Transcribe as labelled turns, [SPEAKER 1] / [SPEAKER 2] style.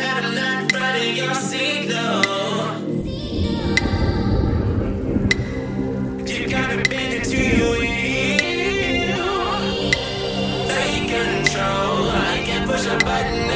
[SPEAKER 1] that I'm. You got me to your will. Take control. I can push a button.